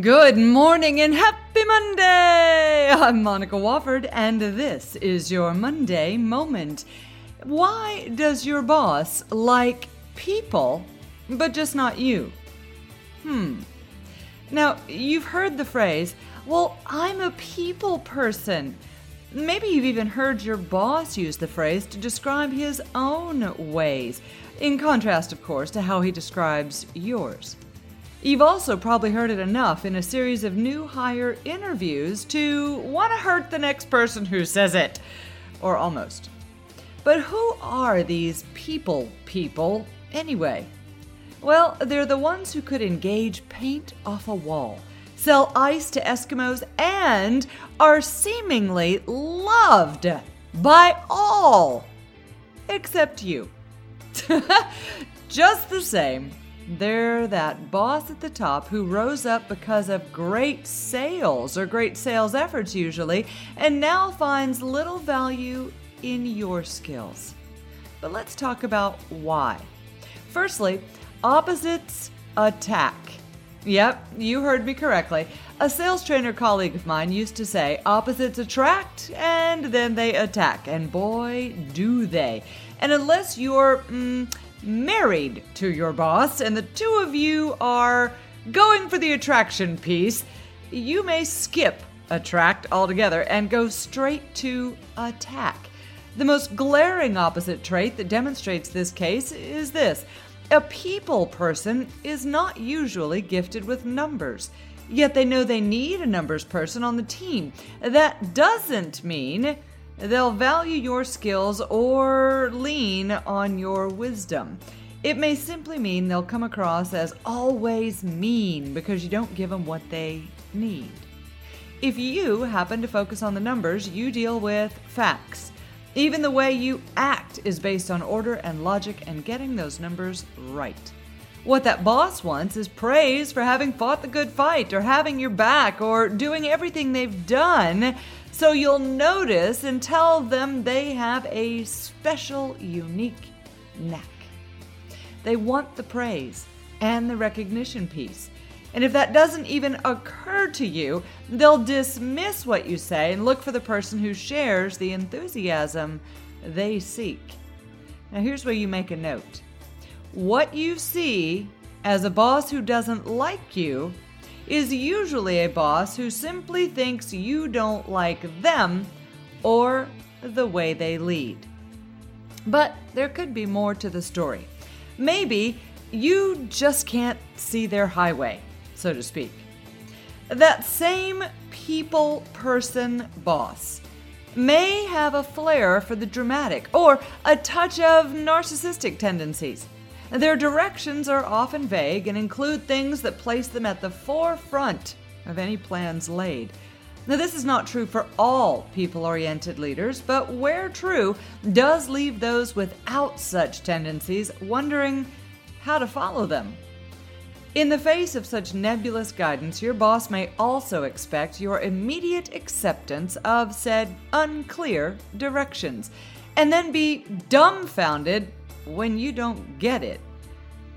Good morning and happy Monday! I'm Monica Wofford, and this is your Monday Moment. Why does your boss like people, but just not you? Hmm. Now, you've heard the phrase, well, I'm a people person. Maybe you've even heard your boss use the phrase to describe his own ways, in contrast, of course, to how he describes yours. You've also probably heard it enough in a series of new hire interviews to want to hurt the next person who says it. Or almost. But who are these people people anyway? Well, they're the ones who could engage paint off a wall, sell ice to Eskimos, and are seemingly loved by all except you. Just the same, they're that boss at the top who rose up because of great sales or great sales efforts, usually, and now finds little value in your skills. But let's talk about why. Firstly, opposites attack. Yep, you heard me correctly. A sales trainer colleague of mine used to say opposites attract and then they attack. And boy, do they. And unless you're mm, married to your boss and the two of you are going for the attraction piece, you may skip attract altogether and go straight to attack. The most glaring opposite trait that demonstrates this case is this a people person is not usually gifted with numbers. Yet they know they need a numbers person on the team. That doesn't mean They'll value your skills or lean on your wisdom. It may simply mean they'll come across as always mean because you don't give them what they need. If you happen to focus on the numbers, you deal with facts. Even the way you act is based on order and logic and getting those numbers right. What that boss wants is praise for having fought the good fight or having your back or doing everything they've done so you'll notice and tell them they have a special, unique knack. They want the praise and the recognition piece. And if that doesn't even occur to you, they'll dismiss what you say and look for the person who shares the enthusiasm they seek. Now, here's where you make a note. What you see as a boss who doesn't like you is usually a boss who simply thinks you don't like them or the way they lead. But there could be more to the story. Maybe you just can't see their highway, so to speak. That same people person boss may have a flair for the dramatic or a touch of narcissistic tendencies. Their directions are often vague and include things that place them at the forefront of any plans laid. Now, this is not true for all people oriented leaders, but where true, does leave those without such tendencies wondering how to follow them. In the face of such nebulous guidance, your boss may also expect your immediate acceptance of said unclear directions, and then be dumbfounded when you don't get it.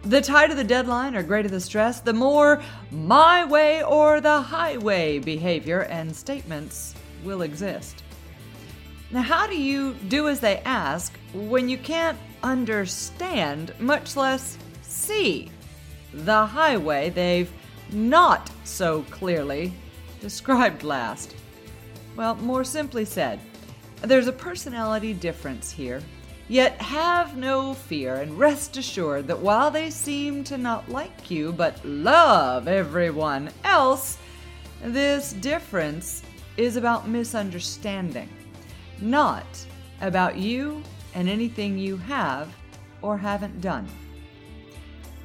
The tighter the deadline or greater the stress, the more my way or the highway behavior and statements will exist. Now, how do you do as they ask when you can't understand, much less see, the highway they've not so clearly described last? Well, more simply said, there's a personality difference here Yet have no fear and rest assured that while they seem to not like you but love everyone else, this difference is about misunderstanding, not about you and anything you have or haven't done.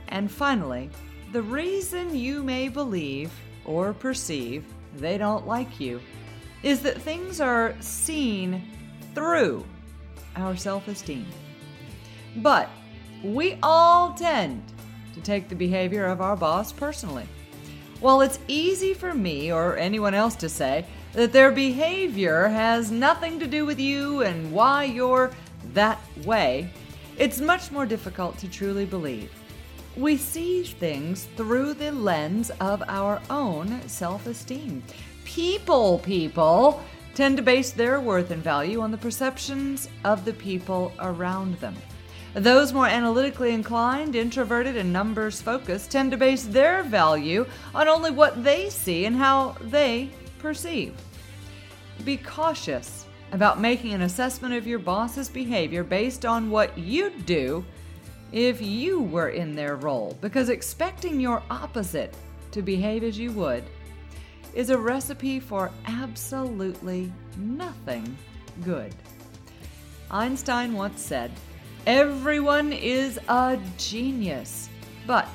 And finally, the reason you may believe or perceive they don't like you is that things are seen through our self esteem. But we all tend to take the behavior of our boss personally. While it's easy for me or anyone else to say that their behavior has nothing to do with you and why you're that way, it's much more difficult to truly believe. we see things through the lens of our own self esteem. People, people tend to base their worth and value on the perceptions of the people around them. Those more analytically inclined, introverted, and numbers focused tend to base their value on only what they see and how they perceive. Be cautious about making an assessment of your boss's behavior based on what you'd do if you were in their role, because expecting your opposite to behave as you would is a recipe for absolutely nothing good. Einstein once said, Everyone is a genius, but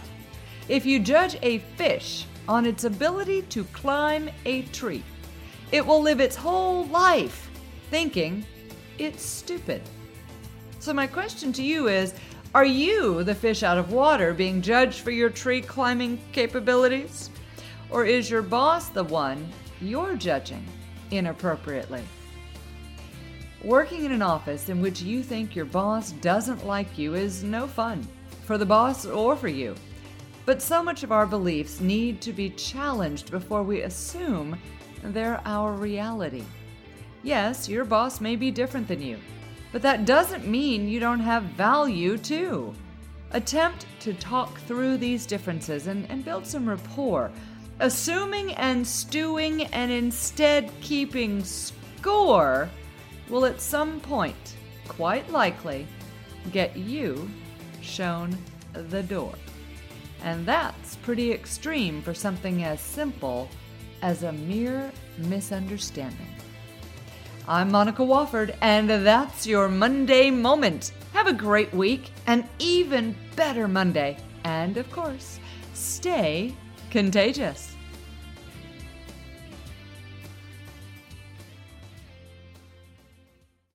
if you judge a fish on its ability to climb a tree, it will live its whole life thinking it's stupid. So, my question to you is Are you the fish out of water being judged for your tree climbing capabilities? Or is your boss the one you're judging inappropriately? Working in an office in which you think your boss doesn't like you is no fun for the boss or for you. But so much of our beliefs need to be challenged before we assume they're our reality. Yes, your boss may be different than you, but that doesn't mean you don't have value too. Attempt to talk through these differences and, and build some rapport Assuming and stewing and instead keeping score will at some point, quite likely, get you shown the door. And that's pretty extreme for something as simple as a mere misunderstanding. I'm Monica Wofford, and that's your Monday Moment. Have a great week, an even better Monday, and of course, stay contagious.